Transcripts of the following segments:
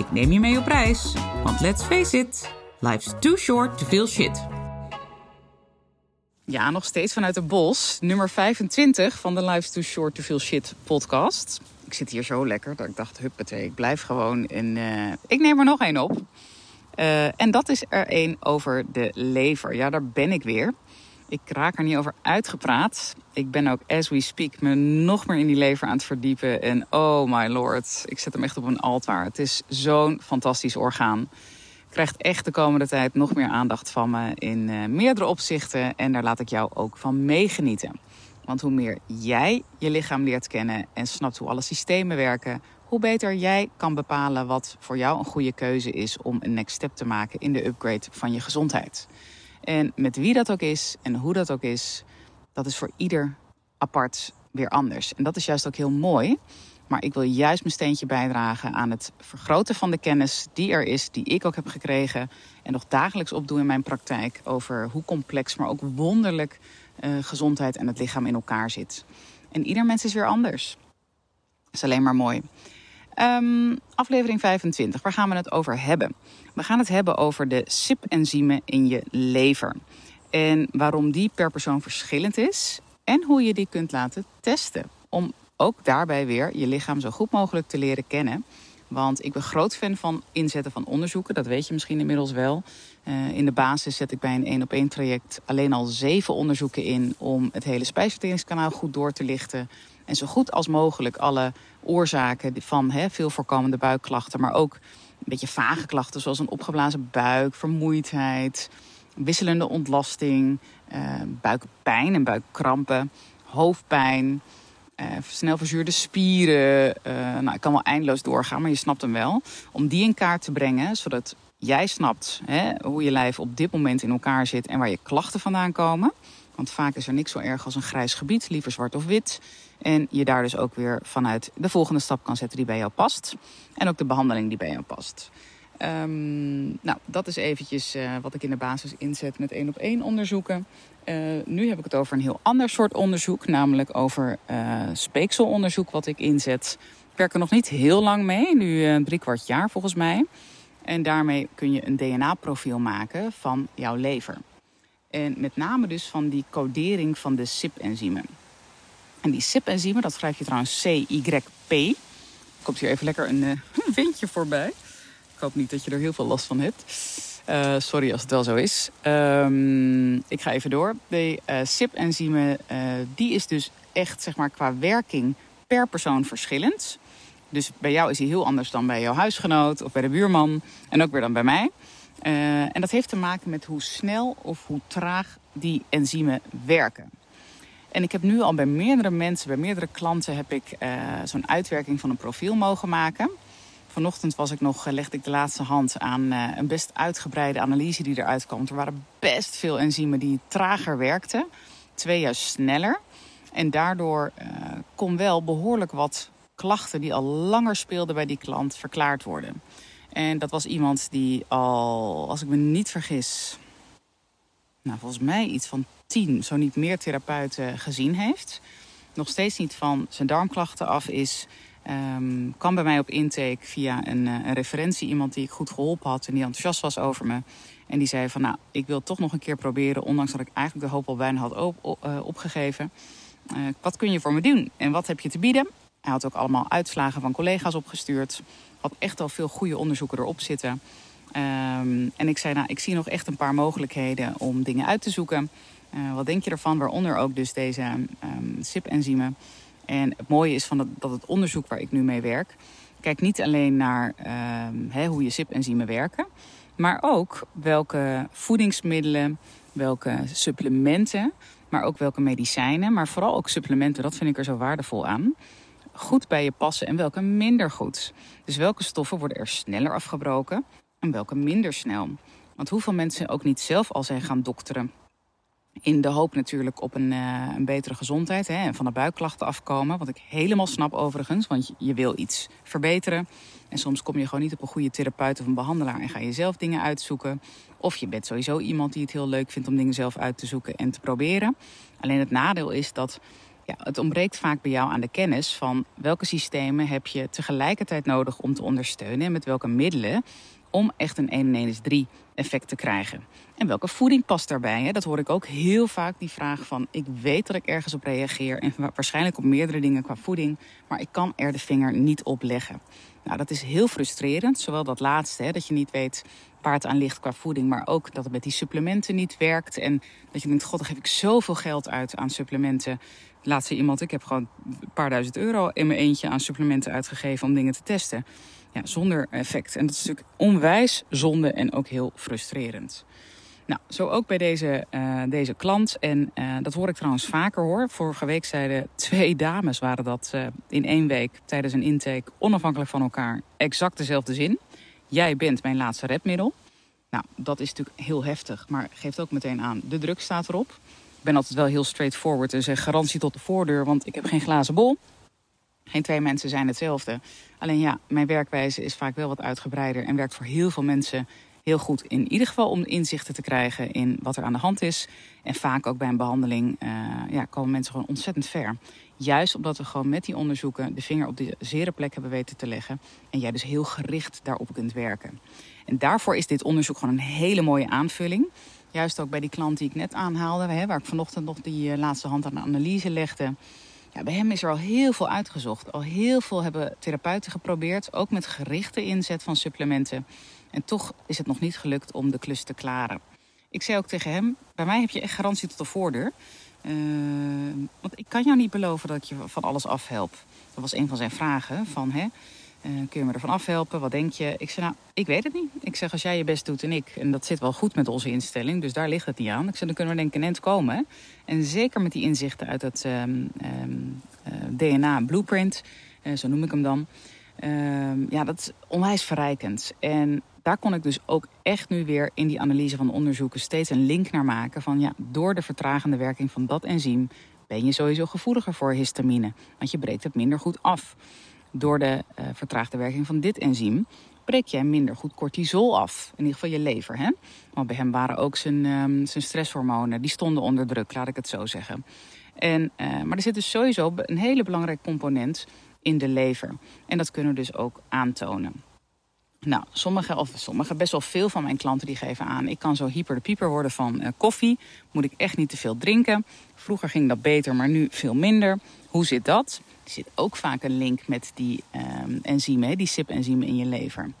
Ik neem je mee op reis, want let's face it, life's too short to feel shit. Ja, nog steeds vanuit het bos, nummer 25 van de Life's Too Short to Feel Shit podcast. Ik zit hier zo lekker dat ik dacht, huppatee, ik blijf gewoon en uh, ik neem er nog één op. Uh, en dat is er één over de lever. Ja, daar ben ik weer. Ik raak er niet over uitgepraat. Ik ben ook, as we speak, me nog meer in die lever aan het verdiepen. En oh my lord, ik zet hem echt op een altaar. Het is zo'n fantastisch orgaan. Krijgt echt de komende tijd nog meer aandacht van me in uh, meerdere opzichten. En daar laat ik jou ook van meegenieten. Want hoe meer jij je lichaam leert kennen en snapt hoe alle systemen werken, hoe beter jij kan bepalen wat voor jou een goede keuze is om een next step te maken in de upgrade van je gezondheid. En met wie dat ook is en hoe dat ook is, dat is voor ieder apart weer anders. En dat is juist ook heel mooi. Maar ik wil juist mijn steentje bijdragen aan het vergroten van de kennis die er is, die ik ook heb gekregen en nog dagelijks opdoe in mijn praktijk over hoe complex, maar ook wonderlijk uh, gezondheid en het lichaam in elkaar zit. En ieder mens is weer anders. Dat is alleen maar mooi. Um, aflevering 25, waar gaan we het over hebben? We gaan het hebben over de SIP-enzymen in je lever. En waarom die per persoon verschillend is. En hoe je die kunt laten testen. Om ook daarbij weer je lichaam zo goed mogelijk te leren kennen. Want ik ben groot fan van inzetten van onderzoeken. Dat weet je misschien inmiddels wel. Uh, in de basis zet ik bij een één op één traject alleen al zeven onderzoeken in om het hele spijsverteringskanaal goed door te lichten. En zo goed als mogelijk alle oorzaken van veel voorkomende buikklachten, maar ook een beetje vage klachten zoals een opgeblazen buik, vermoeidheid, wisselende ontlasting, uh, buikpijn en buikkrampen, hoofdpijn. Uh, snel verzuurde spieren. Uh, nou, ik kan wel eindeloos doorgaan, maar je snapt hem wel. Om die in kaart te brengen, zodat jij snapt hoe je lijf op dit moment in elkaar zit en waar je klachten vandaan komen. Want vaak is er niks zo erg als een grijs gebied, liever zwart of wit. En je daar dus ook weer vanuit de volgende stap kan zetten die bij jou past. En ook de behandeling die bij jou past. Um, nou, dat is eventjes uh, wat ik in de basis inzet met één op één onderzoeken. Uh, nu heb ik het over een heel ander soort onderzoek, namelijk over uh, speekselonderzoek wat ik inzet. Ik werk er nog niet heel lang mee, nu drie kwart jaar volgens mij. En daarmee kun je een DNA-profiel maken van jouw lever. En met name dus van die codering van de SIP-enzymen. En die SIP-enzymen, dat schrijf je trouwens C-Y-P. Komt hier even lekker een uh, windje voorbij. Ik hoop niet dat je er heel veel last van hebt. Uh, sorry als het wel zo is. Um, ik ga even door. De uh, SIP-enzymen, die is dus echt zeg maar, qua werking per persoon verschillend. Dus bij jou is hij heel anders dan bij jouw huisgenoot of bij de buurman. En ook weer dan bij mij. Uh, en dat heeft te maken met hoe snel of hoe traag die enzymen werken. En ik heb nu al bij meerdere mensen, bij meerdere klanten, heb ik uh, zo'n uitwerking van een profiel mogen maken. Vanochtend was ik nog, legde ik de laatste hand aan een best uitgebreide analyse die eruit kwam. Er waren best veel enzymen die trager werkten, twee juist sneller. En daardoor kon wel behoorlijk wat klachten die al langer speelden bij die klant verklaard worden. En dat was iemand die al, als ik me niet vergis, nou, volgens mij iets van tien, zo niet meer therapeuten gezien heeft. Nog steeds niet van zijn darmklachten af is. Um, kan bij mij op intake via een, uh, een, referentie iemand die ik goed geholpen had en die enthousiast was over me. En die zei van nou, ik wil toch nog een keer proberen, ondanks dat ik eigenlijk de hoop al bijna had uh, opgegeven. Uh, wat kun je voor me doen en wat heb je te bieden? Hij had ook allemaal uitslagen van collega's opgestuurd had echt al veel goede onderzoeken erop zitten. Um, en ik zei, nou, ik zie nog echt een paar mogelijkheden om dingen uit te zoeken. Uh, wat denk je ervan? Waaronder ook dus deze um, SIP-enzymen. En het mooie is van dat, het onderzoek waar ik nu mee werk... kijkt niet alleen naar he, hoe je SIP-enzymen werken... maar ook welke voedingsmiddelen, welke supplementen... maar ook welke medicijnen, maar vooral ook supplementen... dat vind ik er zo waardevol aan goed bij je passen en welke minder goed. Dus welke stoffen worden er sneller afgebroken en welke minder snel. Want hoeveel mensen ook niet zelf al zijn gaan dokteren. In de hoop natuurlijk op een, uh, een betere gezondheid hè, en van de buikklachten afkomen. Wat ik helemaal snap overigens, want je wil iets verbeteren. En soms kom je gewoon niet op een goede therapeut of een behandelaar en ga je zelf dingen uitzoeken. Of je bent sowieso iemand die het heel leuk vindt om dingen zelf uit te zoeken en te proberen. Alleen het nadeel is dat ja, het ontbreekt vaak bij jou aan de kennis van welke systemen heb je tegelijkertijd nodig om te ondersteunen en met welke middelen om echt een 1 1 is 3 effect te krijgen. En welke voeding past daarbij? Hè? Dat hoor ik ook heel vaak, die vraag van... ik weet dat ik ergens op reageer en waarschijnlijk op meerdere dingen qua voeding... maar ik kan er de vinger niet op leggen. Nou, dat is heel frustrerend, zowel dat laatste, hè, dat je niet weet waar het aan ligt qua voeding... maar ook dat het met die supplementen niet werkt. En dat je denkt, god, dan geef ik zoveel geld uit aan supplementen. Laatste iemand, ik heb gewoon een paar duizend euro in mijn eentje aan supplementen uitgegeven... om dingen te testen ja, zonder effect. En dat is natuurlijk onwijs zonde en ook heel frustrerend. Nou, zo ook bij deze, uh, deze klant. En uh, dat hoor ik trouwens vaker hoor. Vorige week zeiden twee dames waren dat uh, in één week tijdens een intake onafhankelijk van elkaar exact dezelfde zin. Jij bent mijn laatste redmiddel. Nou, dat is natuurlijk heel heftig, maar geeft ook meteen aan, de druk staat erop. Ik ben altijd wel heel straightforward en zeg garantie tot de voordeur, want ik heb geen glazen bol. Geen twee mensen zijn hetzelfde. Alleen ja, mijn werkwijze is vaak wel wat uitgebreider en werkt voor heel veel mensen heel goed. In ieder geval om inzichten te krijgen in wat er aan de hand is. En vaak ook bij een behandeling uh, ja, komen mensen gewoon ontzettend ver. Juist omdat we gewoon met die onderzoeken de vinger op de zere plek hebben weten te leggen. En jij dus heel gericht daarop kunt werken. En daarvoor is dit onderzoek gewoon een hele mooie aanvulling. Juist ook bij die klant die ik net aanhaalde, hè, waar ik vanochtend nog die uh, laatste hand aan de analyse legde. Ja, bij hem is er al heel veel uitgezocht. Al heel veel hebben therapeuten geprobeerd, ook met gerichte inzet van supplementen. En toch is het nog niet gelukt om de klus te klaren. Ik zei ook tegen hem: bij mij heb je echt garantie tot de voordeur. Uh, want ik kan jou niet beloven dat je van alles afhelp. Dat was een van zijn vragen. Van, hè, uh, kun je me ervan afhelpen? Wat denk je? Ik zei, nou, ik weet het niet. Ik zeg, als jij je best doet en ik. En dat zit wel goed met onze instelling, dus daar ligt het niet aan. Ik zeg, dan kunnen we denk ik een komen. En zeker met die inzichten uit het um, um, uh, DNA blueprint, uh, zo noem ik hem dan. Ehm, ja, dat is onwijs verrijkend. En daar kon ik dus ook echt nu weer in die analyse van onderzoeken steeds een link naar maken. Van ja, door de vertragende werking van dat enzym ben je sowieso gevoeliger voor histamine. Want je breekt het minder goed af. Door de uh, vertraagde werking van dit enzym breek jij minder goed cortisol af. In ieder geval je lever. Hè? Want bij hem waren ook zijn, um, zijn stresshormonen, die stonden onder druk, laat ik het zo zeggen. En, uh, maar er zit dus sowieso een hele belangrijke component in de lever. En dat kunnen we dus ook aantonen. Nou, sommige, of sommige, best wel veel van mijn klanten die geven aan... ik kan zo hyper de pieper worden van uh, koffie. Moet ik echt niet te veel drinken. Vroeger ging dat beter, maar nu veel minder. Hoe zit dat? Er zit ook vaak een link met die um, enzymen, die SIP-enzymen in je lever.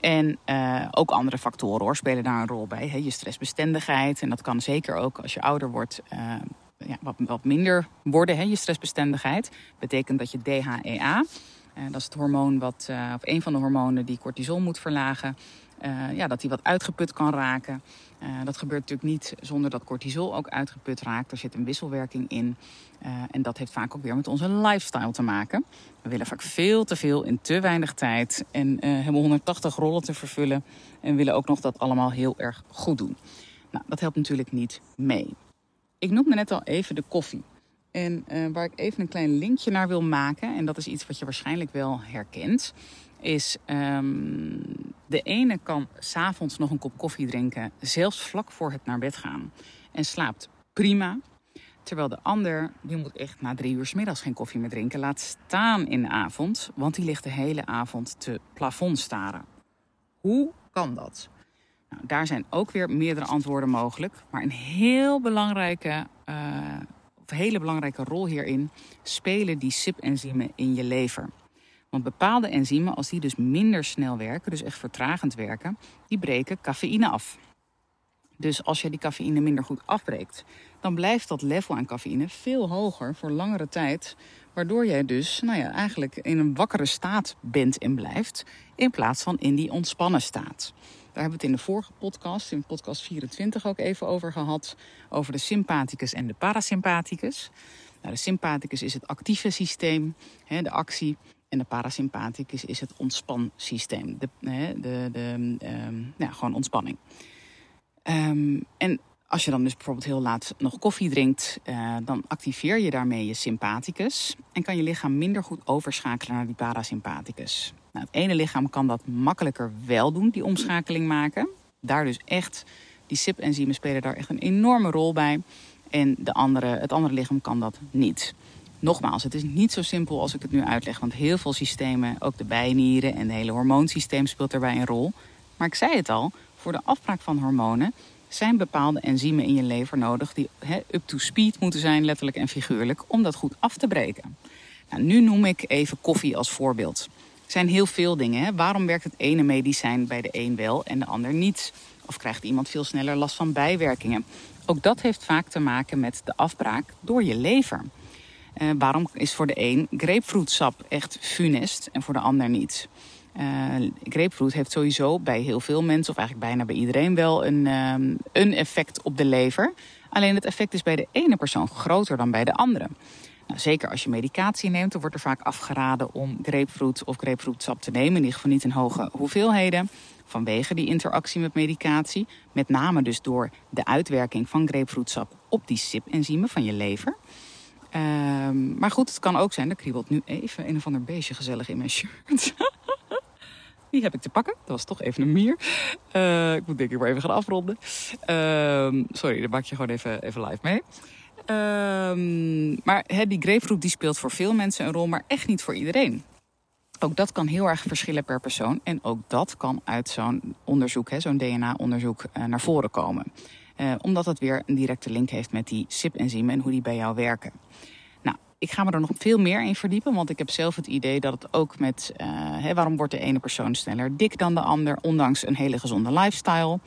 En uh, ook andere factoren spelen daar een rol bij. Hè? Je stressbestendigheid. En dat kan zeker ook als je ouder wordt... Uh, ja, wat, wat minder worden, hè, je stressbestendigheid. Betekent dat je DHEA... Uh, dat is het hormoon wat, uh, of een van de hormonen die cortisol moet verlagen. Uh, ja, dat die wat uitgeput kan raken. dat gebeurt natuurlijk niet zonder dat cortisol ook uitgeput raakt. Er zit een wisselwerking in. en dat heeft vaak ook weer met onze lifestyle te maken. We willen vaak veel te veel in te weinig tijd. En hebben 180 rollen te vervullen. En willen ook nog dat allemaal heel erg goed doen. Nou, dat helpt natuurlijk niet mee. Ik noemde net al even de koffie. En uh, waar ik even een klein linkje naar wil maken, en dat is iets wat je waarschijnlijk wel herkent, is um, de ene kan s'avonds nog een kop koffie drinken, zelfs vlak voor het naar bed gaan, en slaapt prima. Terwijl de ander, die moet echt na drie uur s middags geen koffie meer drinken, laat staan in de avond, want die ligt de hele avond te plafond staren. Hoe kan dat? Nou, daar zijn ook weer meerdere antwoorden mogelijk, maar een heel belangrijke uh, hele belangrijke rol hierin spelen die SIP-enzymen in je lever. Want bepaalde enzymen, als die dus minder snel werken, dus echt vertragend werken, die breken cafeïne af. Dus als je die cafeïne minder goed afbreekt, dan blijft dat level aan cafeïne veel hoger voor langere tijd. Waardoor jij dus nou ja, eigenlijk in een wakkere staat bent en blijft, in plaats van in die ontspannen staat. Daar hebben we het in de vorige podcast, in podcast 24 ook even over gehad. Over de sympathicus en de parasympathicus. Nou, de sympathicus is het actieve systeem, hè, de actie. En de parasympathicus is het ontspansysteem. De, de, de, de ja, gewoon ontspanning. Um, en als je dan dus bijvoorbeeld heel laat nog koffie drinkt, uh, dan activeer je daarmee je sympathicus. En kan je lichaam minder goed overschakelen naar die parasympathicus. Nou, het ene lichaam kan dat makkelijker wel doen, die omschakeling maken. Daar dus echt, die SIP-enzymen spelen daar echt een enorme rol bij. En de andere, het andere lichaam kan dat niet. Nogmaals, het is niet zo simpel als ik het nu uitleg, want heel veel systemen, ook de bijnieren en het hele hormoonsysteem speelt daarbij een rol. Maar ik zei het al, voor de afbraak van hormonen zijn bepaalde enzymen in je lever nodig die up to speed moeten zijn, letterlijk en figuurlijk, om dat goed af te breken. Nou, nu noem ik even koffie als voorbeeld. Er zijn heel veel dingen. Waarom werkt het ene medicijn bij de een wel en de ander niet? Of krijgt iemand veel sneller last van bijwerkingen? Ook dat heeft vaak te maken met de afbraak door je lever. Uh, waarom is voor de een grapefruitsap echt funest en voor de ander niet? Uh, grapefruit heeft sowieso bij heel veel mensen, of eigenlijk bijna bij iedereen wel, een, um, een effect op de lever. Alleen het effect is bij de ene persoon groter dan bij de andere. Nou, zeker als je medicatie neemt, dan wordt er vaak afgeraden om grapefruit of grapefruitsap te nemen. In ieder geval niet in hoge hoeveelheden. Vanwege die interactie met medicatie. Met name dus door de uitwerking van grapefruitsap op die SIP-enzymen van je lever. Um, maar goed, het kan ook zijn, er kriebelt nu even een of ander beestje gezellig in mijn shirt. Die heb ik te pakken. Dat was toch even een mier. Uh, ik moet denk ik maar even gaan afronden. Uh, sorry, daar maak je gewoon even, even live mee. Uh, maar die grapefruit die speelt voor veel mensen een rol, maar echt niet voor iedereen. Ook dat kan heel erg verschillen per persoon. En ook dat kan uit zo'n onderzoek, zo'n DNA-onderzoek, uh, naar voren komen. Uh, omdat het weer een directe link heeft met die SIP-enzymen en hoe die bij jou werken. Ik ga me er nog veel meer in verdiepen, want ik heb zelf het idee dat het ook met hè, waarom wordt de ene persoon sneller dik dan de ander, ondanks een hele gezonde lifestyle.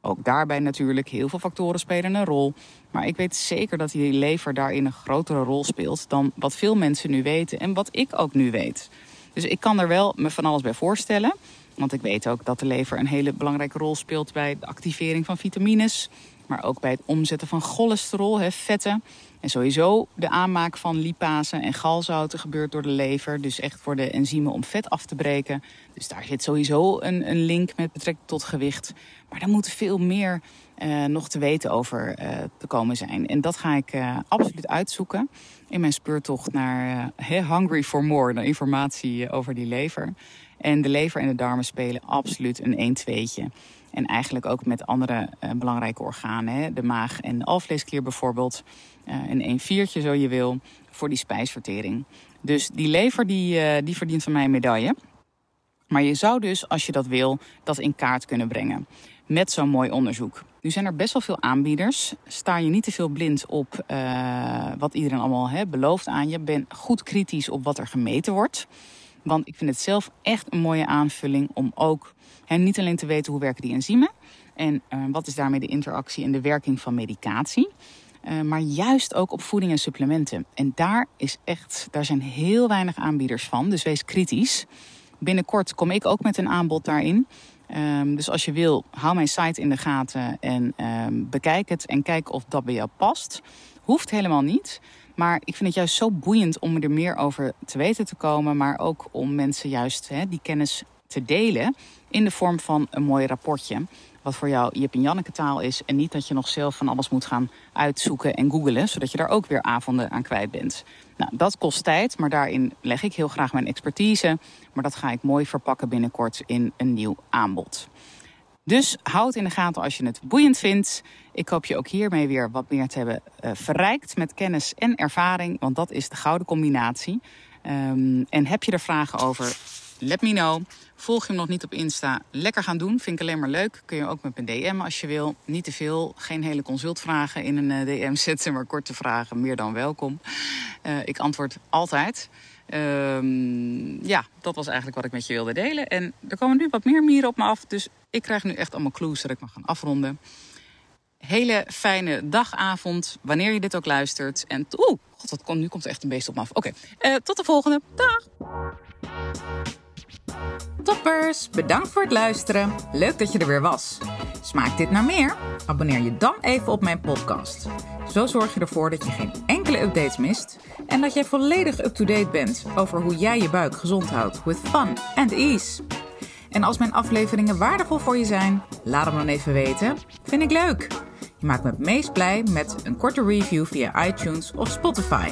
Ook daarbij natuurlijk, heel veel factoren spelen een rol. Maar ik weet zeker dat die lever daarin een grotere rol speelt dan wat veel mensen nu weten en wat ik ook nu weet. Dus ik kan er wel me van alles bij voorstellen. Want ik weet ook dat de lever een hele belangrijke rol speelt bij de activering van vitamines. Maar ook bij het omzetten van cholesterol, hè, vetten. En sowieso de aanmaak van lipase en galzouten gebeurt door de lever. Dus echt voor de enzymen om vet af te breken. Dus daar zit sowieso een, een link met betrekking tot gewicht. Maar daar moet veel meer uh, nog te weten over uh, te komen zijn. En dat ga ik uh, absoluut uitzoeken in mijn speurtocht naar Hungry for More. Naar informatie over die lever. En de lever en de darmen spelen absoluut een 1-2'tje. En eigenlijk ook met andere uh, belangrijke organen. Hè? De maag en de alvleesklier bijvoorbeeld. Uh, een 1-4'tje zo je wil voor die spijsvertering. Dus die lever die, uh, die verdient van mij een medaille. Maar je zou dus, als je dat wil, dat in kaart kunnen brengen. Met zo'n mooi onderzoek. Nu zijn er best wel veel aanbieders. Sta je niet te veel blind op wat iedereen allemaal belooft aan je. Ben goed kritisch op wat er gemeten wordt. Want ik vind het zelf echt een mooie aanvulling om ook hè, niet alleen te weten hoe werken die enzymen en uh, wat is daarmee de interactie en de werking van medicatie. Uh, maar juist ook op voeding en supplementen. En daar is echt, daar zijn heel weinig aanbieders van. Dus wees kritisch. Binnenkort kom ik ook met een aanbod daarin. Um, dus als je wil, hou mijn site in de gaten en um, bekijk het en kijk of dat bij jou past. Hoeft helemaal niet. Maar ik vind het juist zo boeiend om er meer over te weten te komen. Maar ook om mensen juist hè, die kennis te delen in de vorm van een mooi rapportje. Wat voor jou Jip en Janneke taal is. En niet dat je nog zelf van alles moet gaan uitzoeken en googelen. Zodat je daar ook weer avonden aan kwijt bent. Nou, dat kost tijd, maar daarin leg ik heel graag mijn expertise. Maar dat ga ik mooi verpakken binnenkort in een nieuw aanbod. Dus houd in de gaten als je het boeiend vindt. Ik hoop je ook hiermee weer wat meer te hebben uh, verrijkt met kennis en ervaring. Want dat is de gouden combinatie. Um, en heb je er vragen over? Let me know. Volg je hem nog niet op Insta? Lekker gaan doen. Vind ik alleen maar leuk. Kun je ook met mijn DM als je wil. Niet te veel. Geen hele consultvragen in een uh, DM zetten. Maar korte vragen. Meer dan welkom. Uh, ik antwoord altijd. Um, ja, dat was eigenlijk wat ik met je wilde delen. En er komen nu wat meer mieren op me af. Dus ik krijg nu echt allemaal clues dat ik mag gaan afronden. Hele fijne dagavond, wanneer je dit ook luistert. En oeh, god, nu komt er echt een beest op me af. Oké, uh, tot de volgende. Dag! Toppers, bedankt voor het luisteren. Leuk dat je er weer was. Smaakt dit naar meer? Abonneer je dan even op mijn podcast. Zo zorg je ervoor dat je geen enkele updates mist en dat jij volledig up-to-date bent over hoe jij je buik gezond houdt with fun and ease. En als mijn afleveringen waardevol voor je zijn, laat hem dan even weten. Vind ik leuk. Je maakt me het meest blij met een korte review via iTunes of Spotify.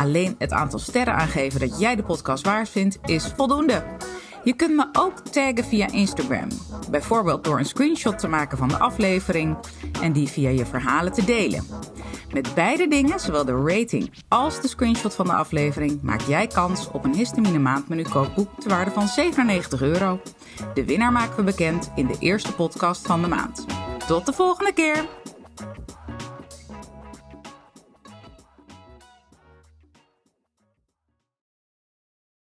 Alleen het aantal sterren aangeven dat jij de podcast waard vindt is voldoende. Je kunt me ook taggen via Instagram. Bijvoorbeeld door een screenshot te maken van de aflevering en die via je verhalen te delen. Met beide dingen, zowel de rating als de screenshot van de aflevering, maak jij kans op een histamine maandmenu kookboek te waarde van 97 euro. De winnaar maken we bekend in de eerste podcast van de maand. Tot de volgende keer!